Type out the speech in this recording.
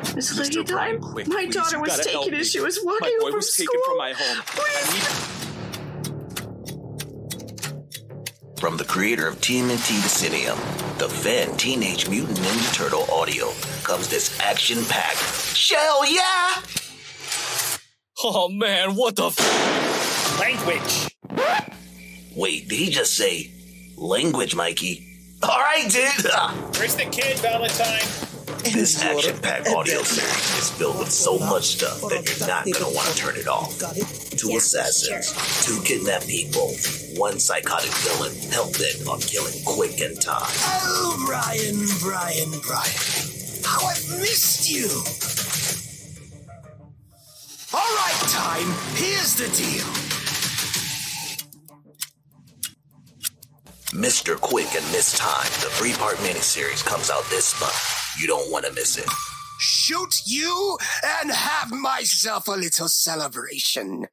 It's Mr. lady Brian time. Quick, My please, daughter was taken as she was walking My boy home from was school. from my home. Please. From the creator of TMNT Decennium, the Fan Teenage Mutant Ninja Turtle audio, comes this action packed Shell Yeah! Oh man, what the f- Language. Wait, did he just say language, Mikey? Alright, dude! Where's the kid, Valentine? This action packed audio series is filled with so much stuff that you're not gonna want to turn it off. Two assassins, two kidnapped people, one psychotic villain hell bent on killing quick and time. Oh, Brian, Brian, Brian. How I've missed you. All right, time. Here's the deal. Mr. Quick and Miss Time, the three part miniseries, comes out this month. You don't want to miss it. Shoot you and have myself a little celebration.